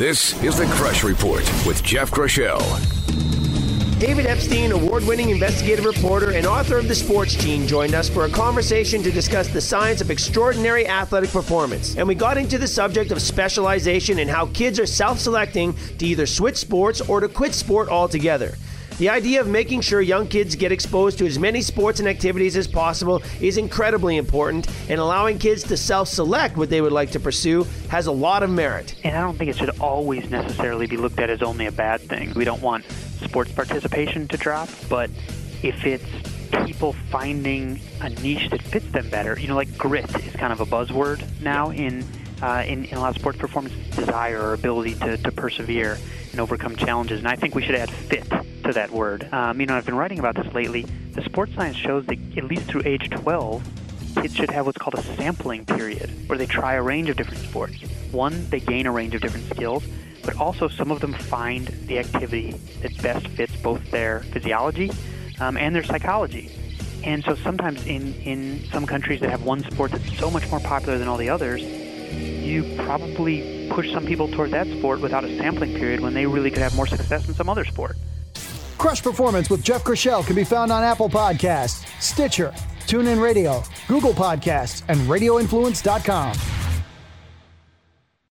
This is the Crush Report with Jeff Crushell. David Epstein, award winning investigative reporter and author of The Sports Gene, joined us for a conversation to discuss the science of extraordinary athletic performance. And we got into the subject of specialization and how kids are self selecting to either switch sports or to quit sport altogether. The idea of making sure young kids get exposed to as many sports and activities as possible is incredibly important, and allowing kids to self select what they would like to pursue has a lot of merit. And I don't think it should always necessarily be looked at as only a bad thing. We don't want sports participation to drop, but if it's people finding a niche that fits them better, you know, like grit is kind of a buzzword now in uh, in, in a lot of sports performance, desire or ability to, to persevere and overcome challenges. And I think we should add fit to that word. Um, you know, I've been writing about this lately. The sports science shows that at least through age 12, kids should have what's called a sampling period, where they try a range of different sports. One, they gain a range of different skills, but also some of them find the activity that best fits both their physiology um, and their psychology. And so sometimes in, in some countries that have one sport that's so much more popular than all the others, you probably push some people toward that sport without a sampling period when they really could have more success in some other sport. Crush Performance with Jeff Crushell can be found on Apple Podcasts, Stitcher, TuneIn Radio, Google Podcasts, and RadioInfluence.com.